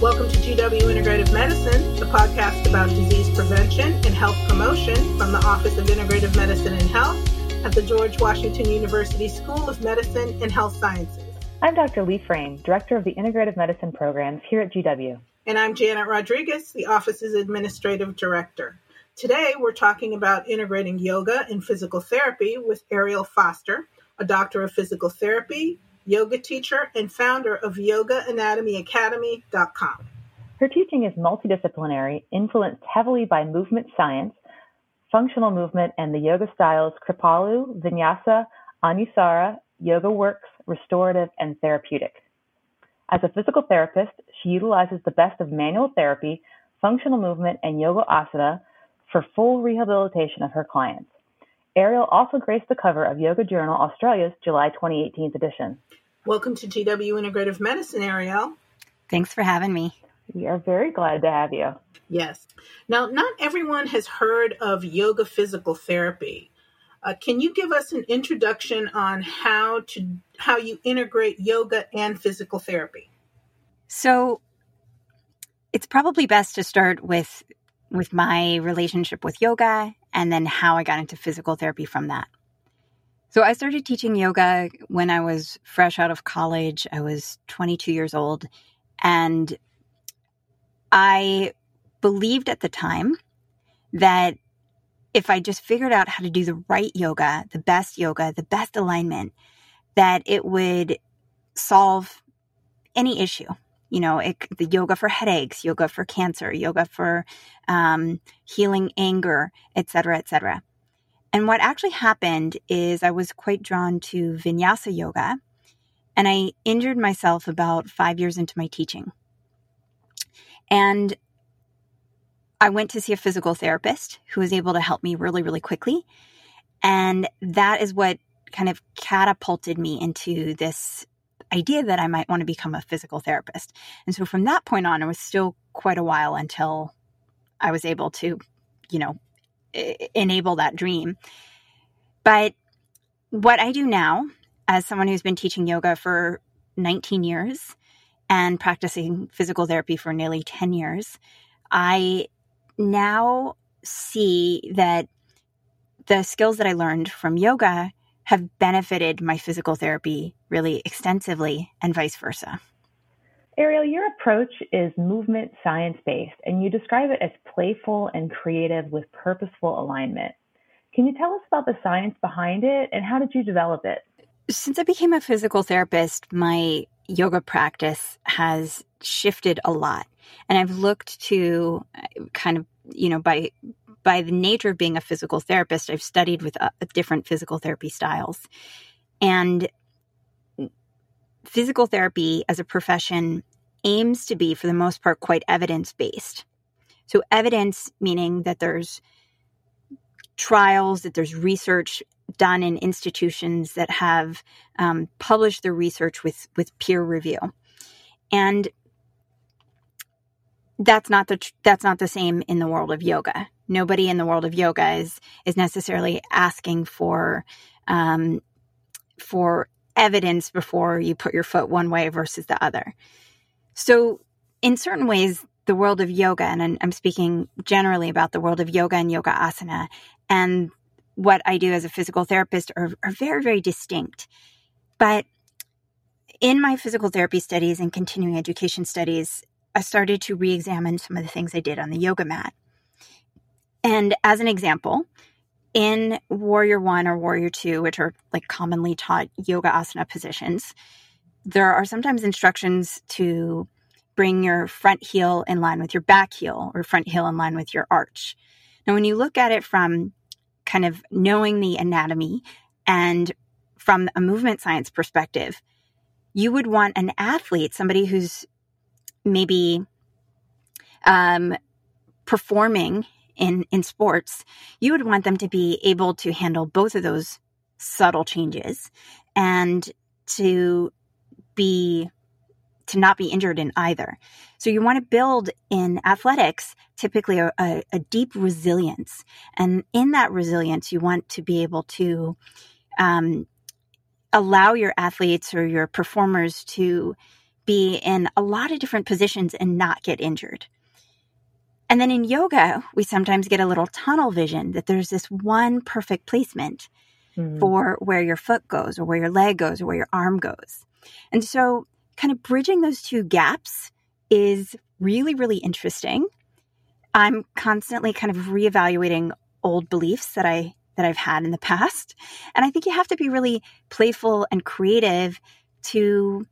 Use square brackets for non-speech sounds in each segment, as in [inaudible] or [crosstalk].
Welcome to GW Integrative Medicine, the podcast about disease prevention and health promotion from the Office of Integrative Medicine and Health at the George Washington University School of Medicine and Health Sciences. I'm Dr. Leigh Frame, Director of the Integrative Medicine Programs here at GW. And I'm Janet Rodriguez, the office's Administrative Director. Today, we're talking about integrating yoga and physical therapy with Ariel Foster, a doctor of physical therapy, yoga teacher, and founder of YogaAnatomyAcademy.com. Her teaching is multidisciplinary, influenced heavily by movement science, functional movement, and the yoga styles Kripalu, Vinyasa, Anusara, Yoga Works, Restorative, and Therapeutic. As a physical therapist, she utilizes the best of manual therapy, functional movement, and yoga asana for full rehabilitation of her clients. Ariel also graced the cover of Yoga Journal Australia's July 2018 edition. Welcome to GW Integrative Medicine, Ariel. Thanks for having me. We are very glad to have you. Yes. Now, not everyone has heard of yoga physical therapy. Uh, can you give us an introduction on how to how you integrate yoga and physical therapy? So, it's probably best to start with with my relationship with yoga and then how I got into physical therapy from that. So I started teaching yoga when I was fresh out of college. I was 22 years old and I believed at the time that if I just figured out how to do the right yoga, the best yoga, the best alignment, that it would solve any issue you know, it, the yoga for headaches, yoga for cancer, yoga for um, healing anger, etc., etc. And what actually happened is I was quite drawn to vinyasa yoga, and I injured myself about five years into my teaching. And I went to see a physical therapist who was able to help me really, really quickly. And that is what kind of catapulted me into this idea that I might want to become a physical therapist. And so from that point on, it was still quite a while until I was able to, you know, enable that dream. But what I do now, as someone who's been teaching yoga for 19 years and practicing physical therapy for nearly 10 years, I now see that the skills that I learned from yoga have benefited my physical therapy really extensively and vice versa. Ariel, your approach is movement science based, and you describe it as playful and creative with purposeful alignment. Can you tell us about the science behind it and how did you develop it? Since I became a physical therapist, my yoga practice has shifted a lot. And I've looked to uh, kind of, you know, by by the nature of being a physical therapist, I've studied with uh, different physical therapy styles. And physical therapy as a profession aims to be, for the most part, quite evidence based. So, evidence meaning that there's trials, that there's research done in institutions that have um, published their research with, with peer review. And that's not the that's not the same in the world of yoga. Nobody in the world of yoga is is necessarily asking for um, for evidence before you put your foot one way versus the other. So, in certain ways, the world of yoga, and I'm speaking generally about the world of yoga and yoga asana, and what I do as a physical therapist are, are very, very distinct. But in my physical therapy studies and continuing education studies, I started to re examine some of the things I did on the yoga mat. And as an example, in Warrior One or Warrior Two, which are like commonly taught yoga asana positions, there are sometimes instructions to bring your front heel in line with your back heel or front heel in line with your arch. Now, when you look at it from kind of knowing the anatomy and from a movement science perspective, you would want an athlete, somebody who's maybe um, performing in in sports, you would want them to be able to handle both of those subtle changes and to be to not be injured in either. So you want to build in athletics typically a, a, a deep resilience, and in that resilience, you want to be able to um, allow your athletes or your performers to be in a lot of different positions and not get injured. And then in yoga, we sometimes get a little tunnel vision that there's this one perfect placement mm-hmm. for where your foot goes or where your leg goes or where your arm goes. And so, kind of bridging those two gaps is really, really interesting. I'm constantly kind of reevaluating old beliefs that I that I've had in the past. And I think you have to be really playful and creative to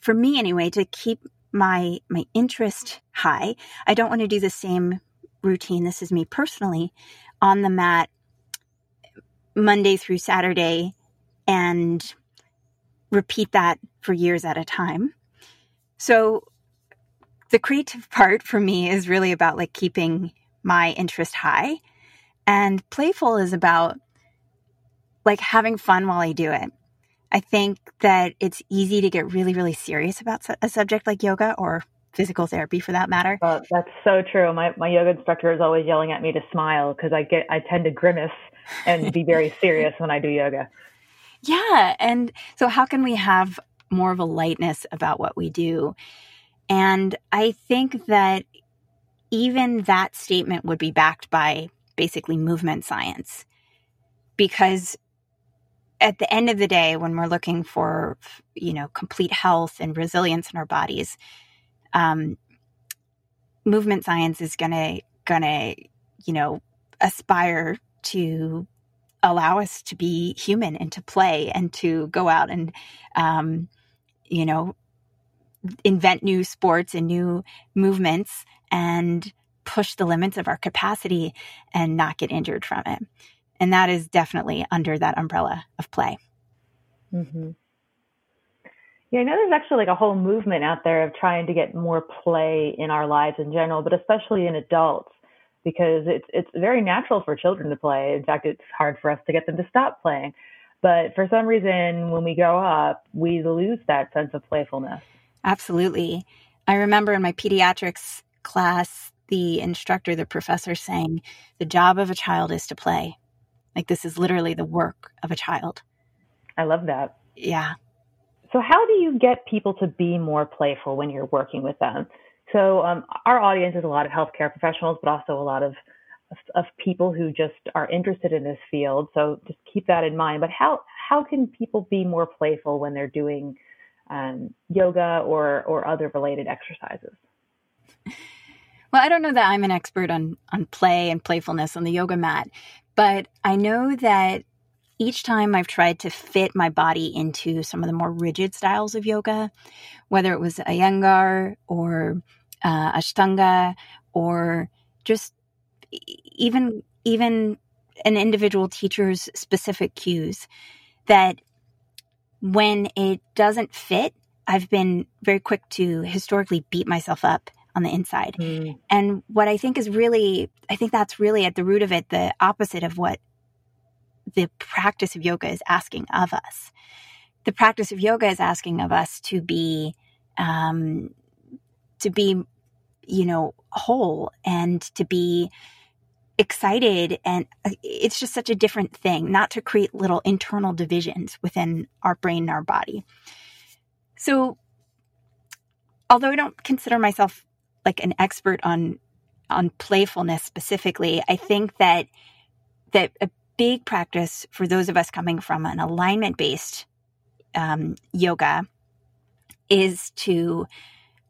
for me anyway to keep my my interest high. I don't want to do the same routine this is me personally on the mat Monday through Saturday and repeat that for years at a time. So the creative part for me is really about like keeping my interest high and playful is about like having fun while I do it. I think that it's easy to get really, really serious about a subject like yoga or physical therapy for that matter. Uh, that's so true. My, my yoga instructor is always yelling at me to smile because I get, I tend to grimace and be very [laughs] serious when I do yoga. Yeah. And so how can we have more of a lightness about what we do? And I think that even that statement would be backed by basically movement science. Because at the end of the day, when we're looking for, you know, complete health and resilience in our bodies, um, movement science is gonna gonna, you know, aspire to allow us to be human and to play and to go out and, um, you know, invent new sports and new movements and push the limits of our capacity and not get injured from it. And that is definitely under that umbrella of play. Mm-hmm. Yeah, I know there's actually like a whole movement out there of trying to get more play in our lives in general, but especially in adults, because it's it's very natural for children to play. In fact, it's hard for us to get them to stop playing. But for some reason, when we grow up, we lose that sense of playfulness. Absolutely. I remember in my pediatrics class, the instructor, the professor saying, the job of a child is to play. Like this is literally the work of a child. I love that. Yeah. So, how do you get people to be more playful when you're working with them? So, um, our audience is a lot of healthcare professionals, but also a lot of, of, of people who just are interested in this field. So, just keep that in mind. But how how can people be more playful when they're doing um, yoga or or other related exercises? Well, I don't know that I'm an expert on on play and playfulness on the yoga mat, but I know that each time I've tried to fit my body into some of the more rigid styles of yoga, whether it was Iyengar or uh, Ashtanga or just even even an individual teacher's specific cues, that when it doesn't fit, I've been very quick to historically beat myself up on the inside. Mm. And what I think is really, I think that's really at the root of it, the opposite of what the practice of yoga is asking of us. The practice of yoga is asking of us to be, um, to be, you know, whole and to be excited. And uh, it's just such a different thing, not to create little internal divisions within our brain and our body. So, although I don't consider myself like an expert on on playfulness specifically, I think that that a big practice for those of us coming from an alignment based um, yoga is to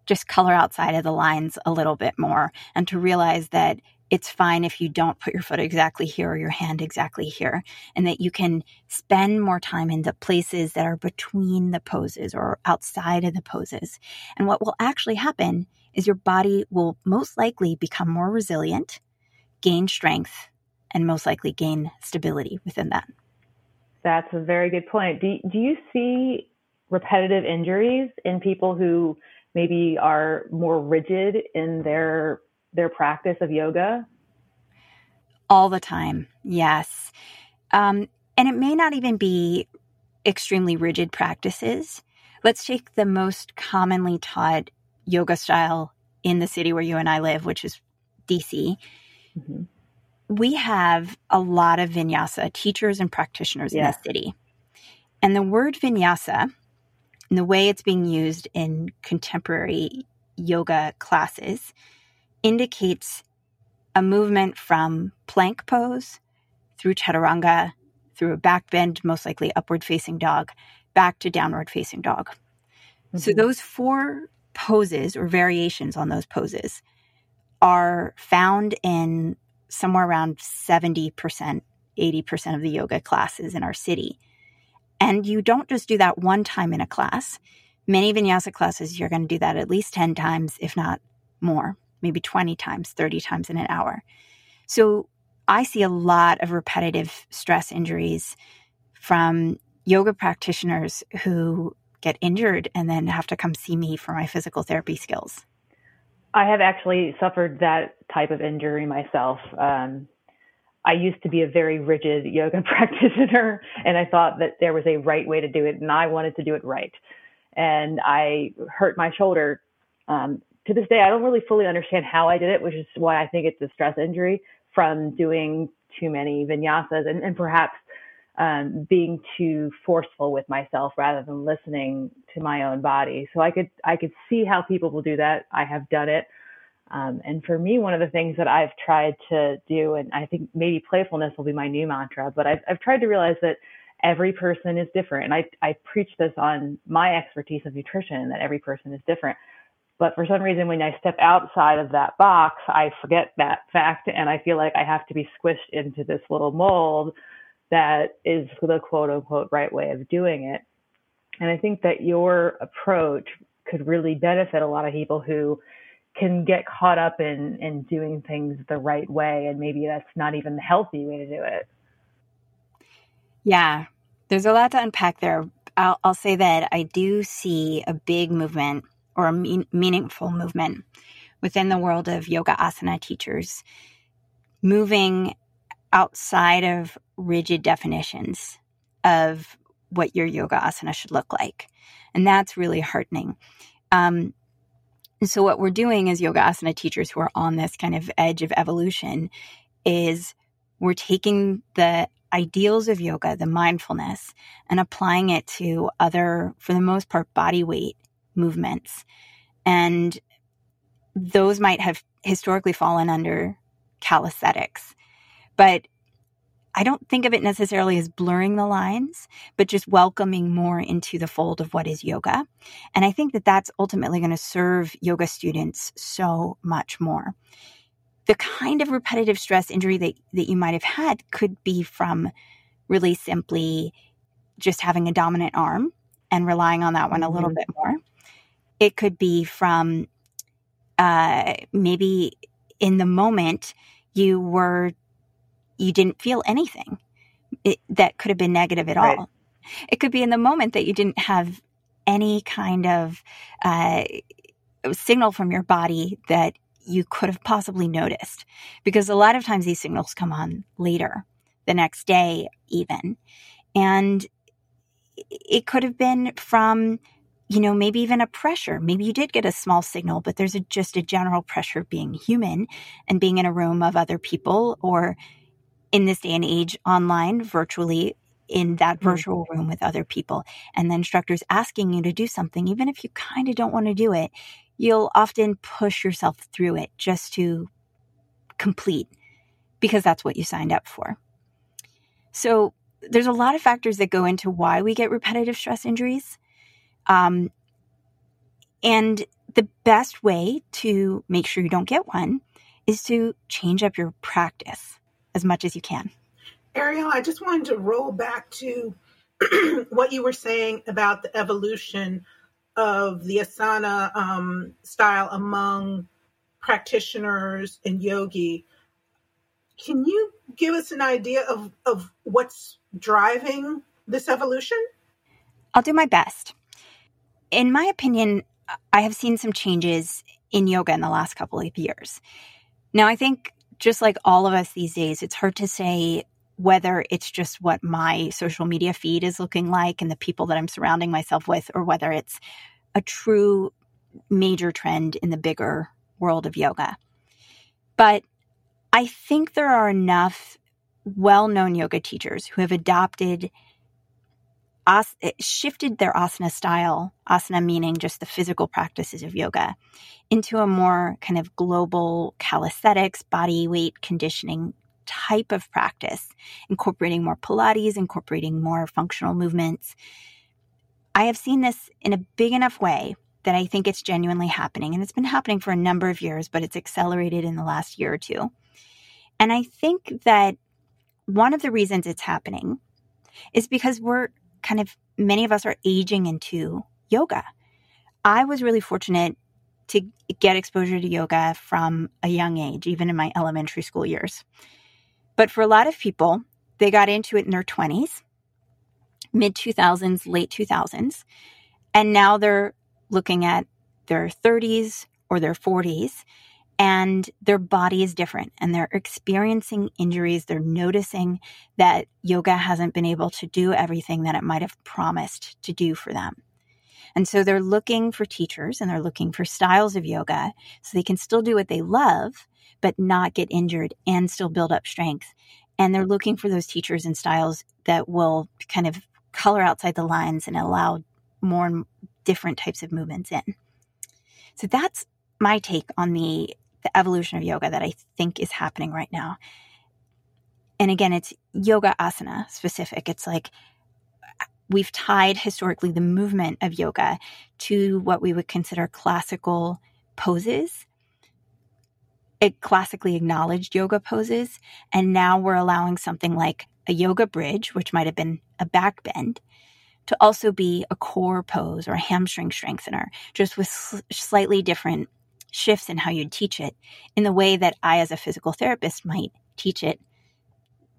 just color outside of the lines a little bit more and to realize that it's fine if you don't put your foot exactly here or your hand exactly here, and that you can spend more time in the places that are between the poses or outside of the poses. And what will actually happen is your body will most likely become more resilient, gain strength, and most likely gain stability within that. That's a very good point. Do, do you see repetitive injuries in people who maybe are more rigid in their their practice of yoga? All the time, yes. Um, and it may not even be extremely rigid practices. Let's take the most commonly taught yoga style in the city where you and I live, which is DC. Mm-hmm. We have a lot of vinyasa teachers and practitioners yeah. in the city. And the word vinyasa and the way it's being used in contemporary yoga classes indicates a movement from plank pose through chaturanga, through a back bend, most likely upward facing dog, back to downward facing dog. Mm-hmm. So those four poses or variations on those poses are found in somewhere around 70%, 80% of the yoga classes in our city. And you don't just do that one time in a class. Many vinyasa classes, you're going to do that at least 10 times, if not more, maybe 20 times, 30 times in an hour. So I see a lot of repetitive stress injuries from yoga practitioners who get injured and then have to come see me for my physical therapy skills. I have actually suffered that type of injury myself. Um, I used to be a very rigid yoga [laughs] practitioner, and I thought that there was a right way to do it, and I wanted to do it right. And I hurt my shoulder. Um, to this day, I don't really fully understand how I did it, which is why I think it's a stress injury from doing too many vinyasas and, and perhaps um, being too forceful with myself rather than listening to my own body. So I could I could see how people will do that. I have done it. Um, and for me, one of the things that I've tried to do, and I think maybe playfulness will be my new mantra, but I've, I've tried to realize that every person is different. And I, I preach this on my expertise of nutrition that every person is different. But for some reason, when I step outside of that box, I forget that fact and I feel like I have to be squished into this little mold that is the quote unquote right way of doing it. And I think that your approach could really benefit a lot of people who can get caught up in in doing things the right way and maybe that's not even the healthy way to do it yeah there's a lot to unpack there i'll, I'll say that i do see a big movement or a mean, meaningful movement within the world of yoga asana teachers moving outside of rigid definitions of what your yoga asana should look like and that's really heartening um, so, what we're doing as yoga asana teachers who are on this kind of edge of evolution is we're taking the ideals of yoga, the mindfulness, and applying it to other, for the most part, body weight movements. And those might have historically fallen under calisthenics. But I don't think of it necessarily as blurring the lines, but just welcoming more into the fold of what is yoga. And I think that that's ultimately going to serve yoga students so much more. The kind of repetitive stress injury that, that you might have had could be from really simply just having a dominant arm and relying on that one a little mm-hmm. bit more. It could be from uh, maybe in the moment you were you didn't feel anything it, that could have been negative at right. all. It could be in the moment that you didn't have any kind of uh, signal from your body that you could have possibly noticed. Because a lot of times these signals come on later, the next day, even. And it could have been from you know, maybe even a pressure. Maybe you did get a small signal, but there's a, just a general pressure of being human and being in a room of other people or in this day and age online virtually in that mm-hmm. virtual room with other people and the instructors asking you to do something even if you kind of don't want to do it you'll often push yourself through it just to complete because that's what you signed up for so there's a lot of factors that go into why we get repetitive stress injuries um, and the best way to make sure you don't get one is to change up your practice as much as you can. Ariel, I just wanted to roll back to [clears throat] what you were saying about the evolution of the asana um, style among practitioners and yogi. Can you give us an idea of, of what's driving this evolution? I'll do my best. In my opinion, I have seen some changes in yoga in the last couple of years. Now, I think just like all of us these days, it's hard to say whether it's just what my social media feed is looking like and the people that I'm surrounding myself with, or whether it's a true major trend in the bigger world of yoga. But I think there are enough well known yoga teachers who have adopted as- shifted their asana style, asana meaning just the physical practices of yoga, into a more kind of global calisthenics, body weight conditioning type of practice, incorporating more Pilates, incorporating more functional movements. I have seen this in a big enough way that I think it's genuinely happening. And it's been happening for a number of years, but it's accelerated in the last year or two. And I think that one of the reasons it's happening is because we're kind of, many of us are aging into yoga. I was really fortunate to get exposure to yoga from a young age, even in my elementary school years. But for a lot of people, they got into it in their 20s, mid 2000s, late 2000s, and now they're looking at their 30s or their 40s and their body is different and they're experiencing injuries. They're noticing that yoga hasn't been able to do everything that it might have promised to do for them. And so they're looking for teachers and they're looking for styles of yoga so they can still do what they love, but not get injured and still build up strength. And they're looking for those teachers and styles that will kind of color outside the lines and allow more different types of movements in. So that's my take on the the evolution of yoga that I think is happening right now. And again, it's yoga asana specific. It's like we've tied historically the movement of yoga to what we would consider classical poses, classically acknowledged yoga poses. And now we're allowing something like a yoga bridge, which might have been a back bend, to also be a core pose or a hamstring strengthener, just with slightly different shifts in how you'd teach it in the way that I, as a physical therapist, might teach it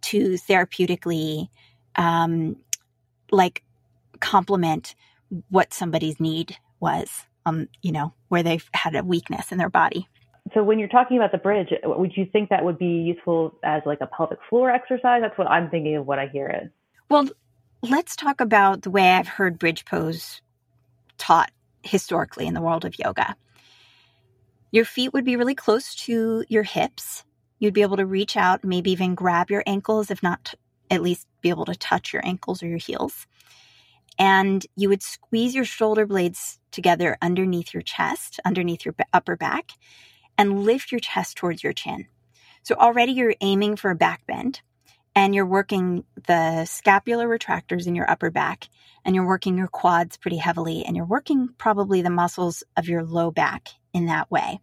to therapeutically, um, like, complement what somebody's need was, um, you know, where they've had a weakness in their body. So when you're talking about the bridge, would you think that would be useful as like a pelvic floor exercise? That's what I'm thinking of what I hear it. Well, let's talk about the way I've heard bridge pose taught historically in the world of yoga. Your feet would be really close to your hips. You'd be able to reach out, maybe even grab your ankles, if not at least be able to touch your ankles or your heels. And you would squeeze your shoulder blades together underneath your chest, underneath your upper back, and lift your chest towards your chin. So already you're aiming for a back bend and you're working the scapular retractors in your upper back and you're working your quads pretty heavily and you're working probably the muscles of your low back in that way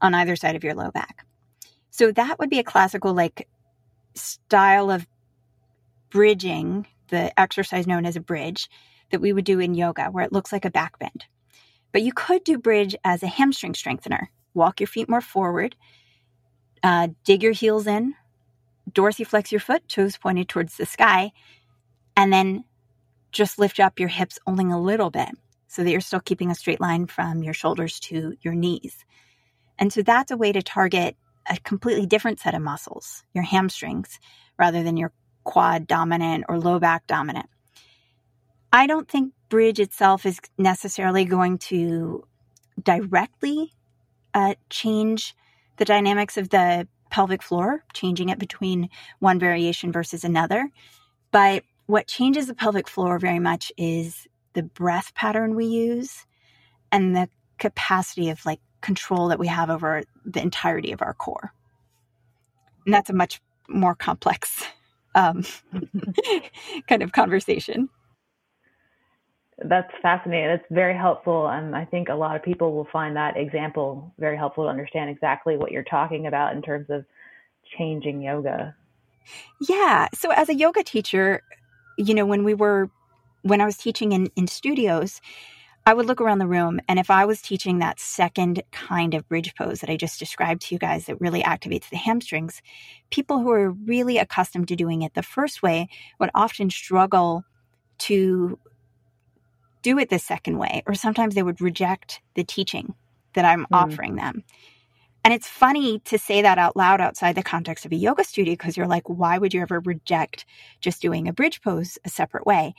on either side of your low back. So that would be a classical like style of bridging, the exercise known as a bridge that we would do in yoga where it looks like a back bend. But you could do bridge as a hamstring strengthener. Walk your feet more forward, uh, dig your heels in, dorsiflex your foot, toes pointed towards the sky, and then just lift up your hips only a little bit so that you're still keeping a straight line from your shoulders to your knees. And so that's a way to target a completely different set of muscles, your hamstrings, rather than your quad dominant or low back dominant. I don't think bridge itself is necessarily going to directly uh, change the dynamics of the pelvic floor, changing it between one variation versus another. But what changes the pelvic floor very much is the breath pattern we use and the capacity of like control that we have over the entirety of our core. And that's a much more complex um, [laughs] kind of conversation. That's fascinating. That's very helpful. And I think a lot of people will find that example very helpful to understand exactly what you're talking about in terms of changing yoga. Yeah. So as a yoga teacher, you know, when we were when I was teaching in, in studios, I would look around the room, and if I was teaching that second kind of bridge pose that I just described to you guys that really activates the hamstrings, people who are really accustomed to doing it the first way would often struggle to do it the second way, or sometimes they would reject the teaching that I'm mm. offering them. And it's funny to say that out loud outside the context of a yoga studio because you're like, why would you ever reject just doing a bridge pose a separate way?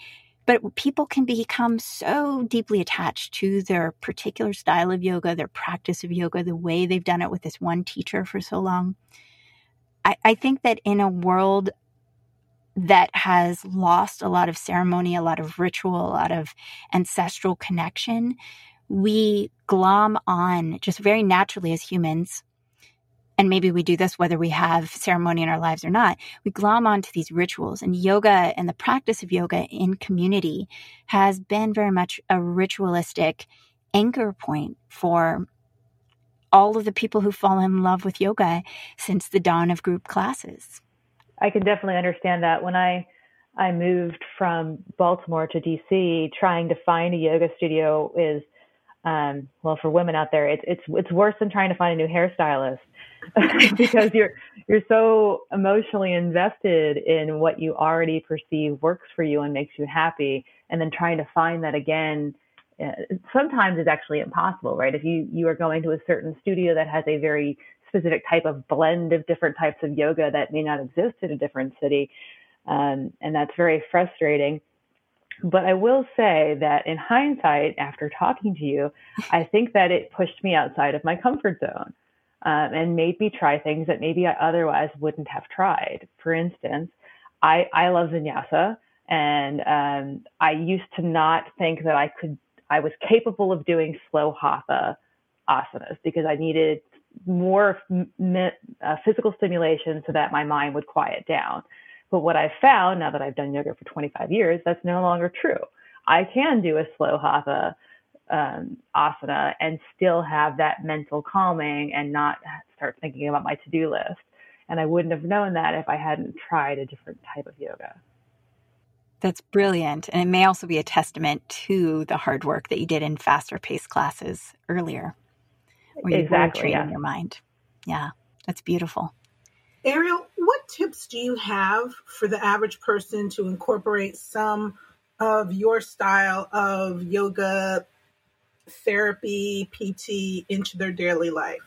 But people can become so deeply attached to their particular style of yoga, their practice of yoga, the way they've done it with this one teacher for so long. I, I think that in a world that has lost a lot of ceremony, a lot of ritual, a lot of ancestral connection, we glom on just very naturally as humans. And maybe we do this whether we have ceremony in our lives or not. We glom onto these rituals. And yoga and the practice of yoga in community has been very much a ritualistic anchor point for all of the people who fall in love with yoga since the dawn of group classes. I can definitely understand that. When I I moved from Baltimore to DC, trying to find a yoga studio is um, well for women out there. It's it's it's worse than trying to find a new hairstylist [laughs] because you're you're so emotionally invested in what you already perceive works for you and makes you happy, and then trying to find that again. Uh, sometimes it's actually impossible, right? If you you are going to a certain studio that has a very specific type of blend of different types of yoga that may not exist in a different city. Um, and that's very frustrating. But I will say that in hindsight, after talking to you, I think that it pushed me outside of my comfort zone um, and made me try things that maybe I otherwise wouldn't have tried. For instance, I, I love vinyasa, and um, I used to not think that I could, I was capable of doing slow hatha asanas because I needed more uh, physical stimulation so that my mind would quiet down. But what I've found now that I've done yoga for 25 years, that's no longer true. I can do a slow hatha um, asana and still have that mental calming and not start thinking about my to-do list. And I wouldn't have known that if I hadn't tried a different type of yoga. That's brilliant. And it may also be a testament to the hard work that you did in faster paced classes earlier where exactly, you training yeah. your mind. Yeah, that's beautiful. Ariel, what tips do you have for the average person to incorporate some of your style of yoga, therapy, PT into their daily life?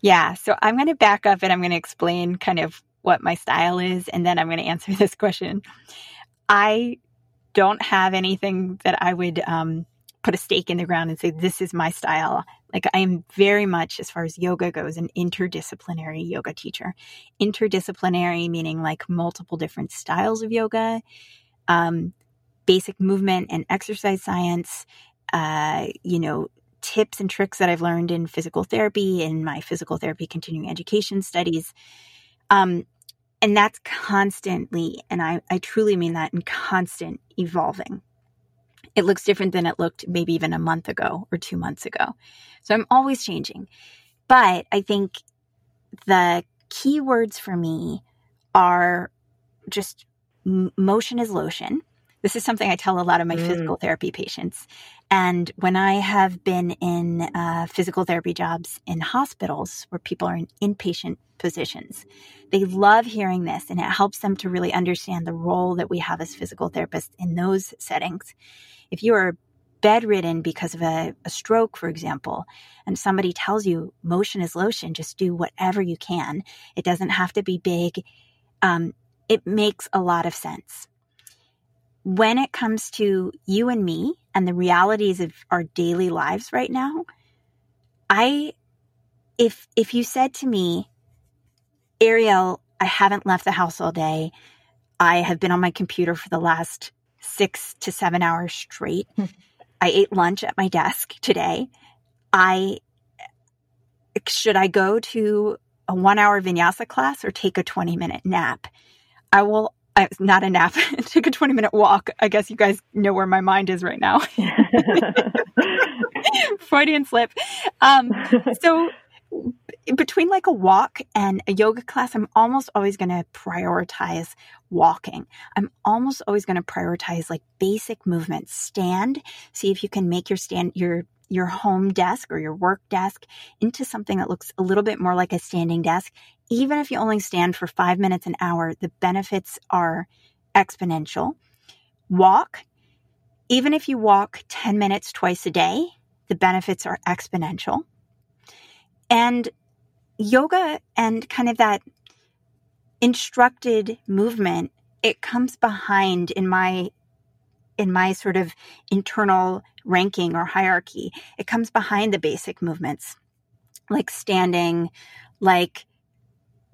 Yeah, so I'm going to back up and I'm going to explain kind of what my style is, and then I'm going to answer [laughs] this question. I don't have anything that I would um, put a stake in the ground and say, this is my style. Like I am very much, as far as yoga goes, an interdisciplinary yoga teacher. Interdisciplinary meaning like multiple different styles of yoga, um, basic movement and exercise science, uh, you know, tips and tricks that I've learned in physical therapy, in my physical therapy continuing education studies. Um, and that's constantly, and I, I truly mean that, in constant evolving it looks different than it looked maybe even a month ago or two months ago. So I'm always changing. But I think the key words for me are just motion is lotion. This is something I tell a lot of my mm. physical therapy patients. And when I have been in uh, physical therapy jobs in hospitals where people are in inpatient positions, they love hearing this and it helps them to really understand the role that we have as physical therapists in those settings. If you are bedridden because of a, a, stroke, for example, and somebody tells you motion is lotion, just do whatever you can. It doesn't have to be big. Um, it makes a lot of sense. When it comes to you and me and the realities of our daily lives right now, I, if, if you said to me, Ariel, I haven't left the house all day. I have been on my computer for the last six to seven hours straight. Hmm. I ate lunch at my desk today. I should I go to a one hour vinyasa class or take a 20 minute nap? I will uh, not a nap, [laughs] take a 20 minute walk. I guess you guys know where my mind is right now. [laughs] [laughs] Freudian slip. Um, so between like a walk and a yoga class, I'm almost always going to prioritize walking. I'm almost always going to prioritize like basic movements. Stand, see if you can make your stand, your your home desk or your work desk into something that looks a little bit more like a standing desk. Even if you only stand for five minutes an hour, the benefits are exponential. Walk, even if you walk 10 minutes twice a day, the benefits are exponential. And yoga and kind of that instructed movement, it comes behind in my in my sort of internal ranking or hierarchy. It comes behind the basic movements like standing, like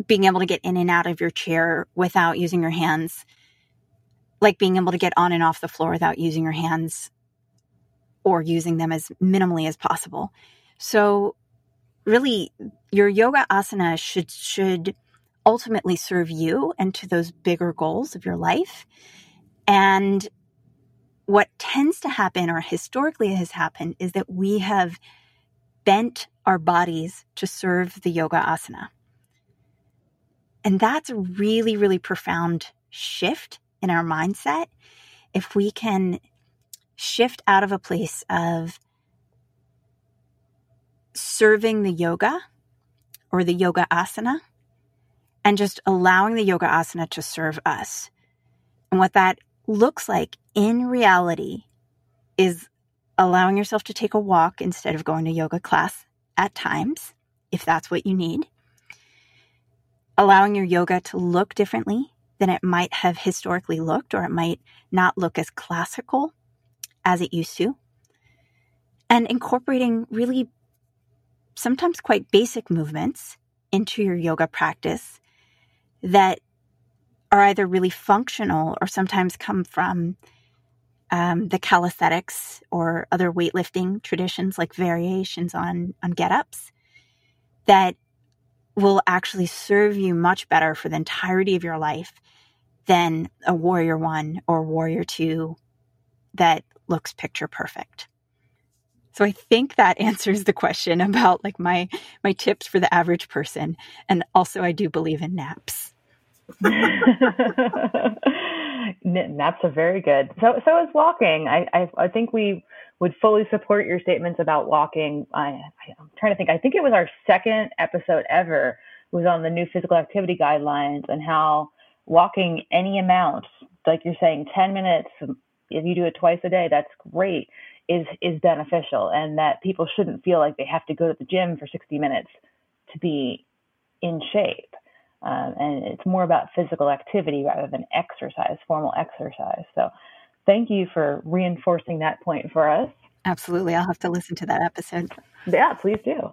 being able to get in and out of your chair without using your hands, like being able to get on and off the floor without using your hands or using them as minimally as possible. So really your yoga asana should should ultimately serve you and to those bigger goals of your life. And what tends to happen or historically has happened is that we have bent our bodies to serve the yoga asana. And that's a really, really profound shift in our mindset. If we can shift out of a place of serving the yoga or the yoga asana and just allowing the yoga asana to serve us. And what that looks like in reality is allowing yourself to take a walk instead of going to yoga class at times, if that's what you need. Allowing your yoga to look differently than it might have historically looked, or it might not look as classical as it used to. And incorporating really sometimes quite basic movements into your yoga practice that are either really functional or sometimes come from um, the calisthenics or other weightlifting traditions like variations on on get ups that will actually serve you much better for the entirety of your life than a warrior one or warrior two that looks picture perfect. So I think that [laughs] answers the question about like my my tips for the average person and also I do believe in naps. [laughs] naps are very good. So so is walking. I, I, I think we would fully support your statements about walking. I, I'm trying to think. I think it was our second episode ever was on the new physical activity guidelines and how walking any amount, like you're saying, 10 minutes, if you do it twice a day, that's great, is, is beneficial. And that people shouldn't feel like they have to go to the gym for 60 minutes to be in shape. Um, and it's more about physical activity rather than exercise, formal exercise. So thank you for reinforcing that point for us. Absolutely. I'll have to listen to that episode. Yeah, please do.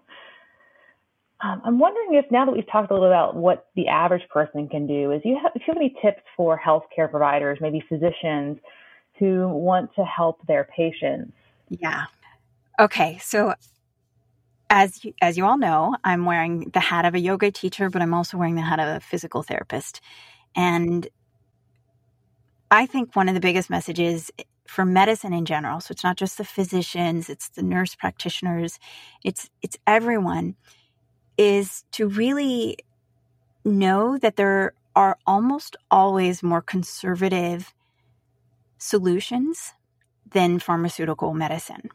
Um, I'm wondering if now that we've talked a little about what the average person can do, is you have, if you have any tips for healthcare providers, maybe physicians who want to help their patients? Yeah. Okay. So as you, as you all know, I'm wearing the hat of a yoga teacher, but I'm also wearing the hat of a physical therapist. And I think one of the biggest messages for medicine in general, so it's not just the physicians, it's the nurse practitioners, it's it's everyone is to really know that there are almost always more conservative solutions than pharmaceutical medicine.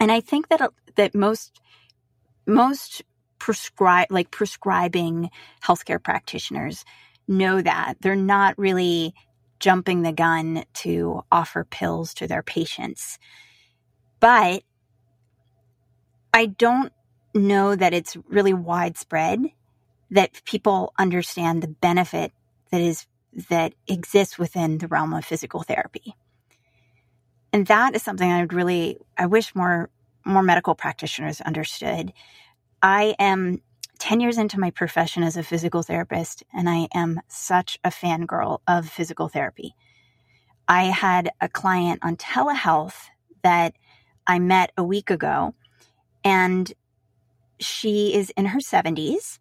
And I think that uh, that most most prescribe like prescribing healthcare practitioners know that they're not really jumping the gun to offer pills to their patients. But I don't know that it's really widespread that people understand the benefit that is that exists within the realm of physical therapy. And that is something I would really I wish more more medical practitioners understood. I am 10 years into my profession as a physical therapist, and I am such a fangirl of physical therapy. I had a client on telehealth that I met a week ago, and she is in her 70s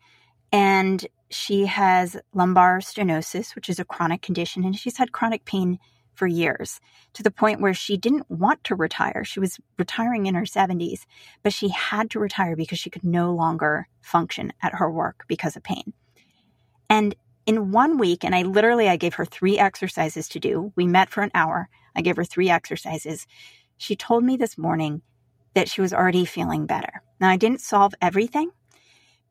and she has lumbar stenosis, which is a chronic condition, and she's had chronic pain for years to the point where she didn't want to retire. She was retiring in her 70s, but she had to retire because she could no longer function at her work because of pain. And in one week, and I literally I gave her 3 exercises to do. We met for an hour. I gave her 3 exercises. She told me this morning that she was already feeling better. Now, I didn't solve everything,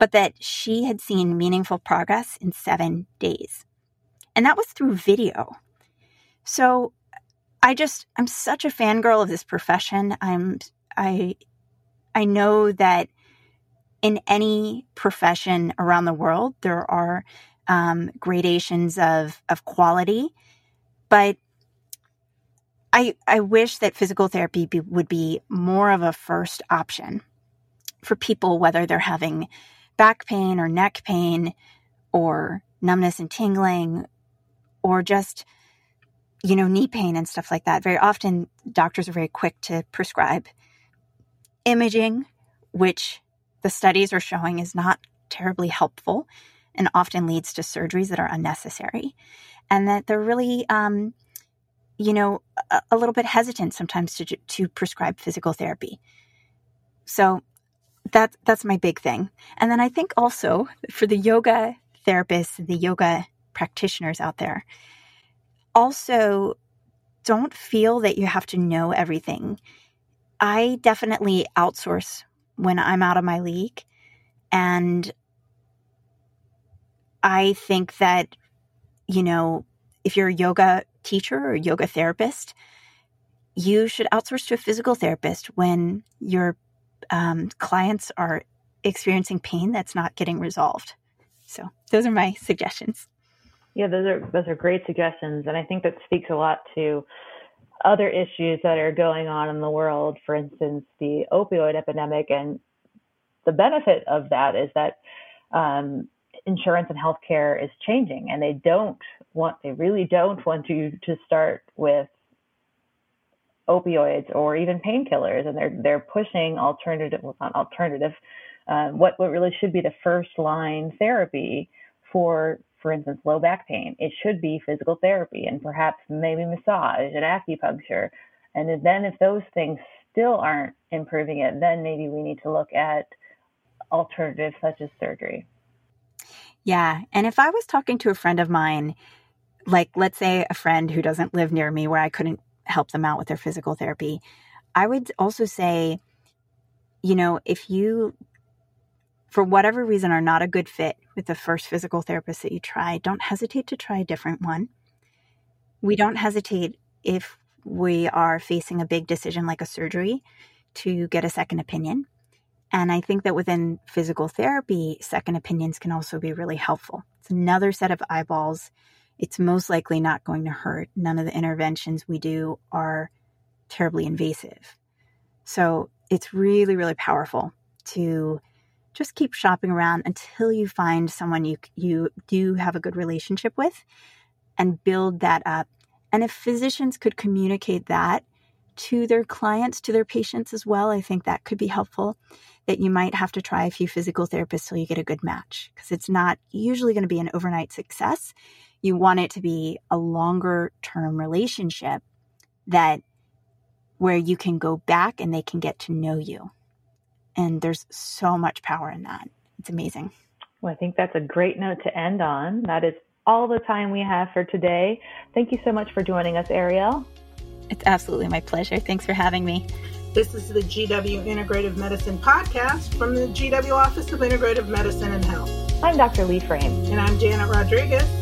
but that she had seen meaningful progress in seven days. And that was through video. So I just, I'm such a fangirl of this profession. I'm, I, I know that in any profession around the world, there are um, gradations of, of quality, but I, I wish that physical therapy be, would be more of a first option for people, whether they're having back pain or neck pain or numbness and tingling or just you know knee pain and stuff like that. Very often doctors are very quick to prescribe imaging which the studies are showing is not terribly helpful and often leads to surgeries that are unnecessary and that they're really um, you know a, a, little bit hesitant sometimes to, to prescribe physical therapy. So that that's my big thing. And then i think also for the yoga therapists the yoga practitioners out there also don't feel that you have to know everything. I definitely outsource when i'm out of my league and I think that, you know, if you're a yoga teacher or yoga therapist, you should outsource to a physical therapist when your um, clients are experiencing pain that's not getting resolved. So those are my [laughs] suggestions. Yeah, those are those are great suggestions, and I think that speaks a lot to other issues that are going on in the world. For instance, the opioid epidemic, and the benefit of that is that um, insurance and healthcare is changing and they don't want they really don't want you to start with opioids or even painkillers and they're they're pushing alternative well not alternative um, what what really should be the first line therapy for for instance low back pain. It should be physical therapy and perhaps maybe massage and acupuncture. And then if those things still aren't improving it then maybe we need to look at alternatives such as surgery. Yeah. And if I was talking to a friend of mine, like let's say a friend who doesn't live near me where I couldn't help them out with their physical therapy, I would also say, you know, if you, for whatever reason, are not a good fit with the first physical therapist that you try, don't hesitate to try a different one. We don't hesitate if we are facing a big decision like a surgery to get a second opinion. And I think that within physical therapy, second opinions can also be really helpful. It's another set of eyeballs. It's most likely not going to hurt. None of the interventions we do are terribly invasive. So it's really, really powerful to just keep shopping around until you find someone you you do have a good relationship with and build that up. And if physicians could communicate that to their clients, to their patients as well, I think that could be helpful that you might have to try a few physical therapists till you get a good match because it's not usually going to be an overnight success. You want it to be a longer term relationship that where you can go back and they can get to know you. And there's so much power in that. It's amazing. Well, I think that's a great note to end on. That is all the time we have for today. Thank you so much for joining us, Ariel. It's absolutely my pleasure. Thanks for having me. This is the GW Integrative Medicine podcast from the GW Office of Integrative Medicine and Health. I'm Dr. Leigh Frame. And I'm Janet Rodriguez.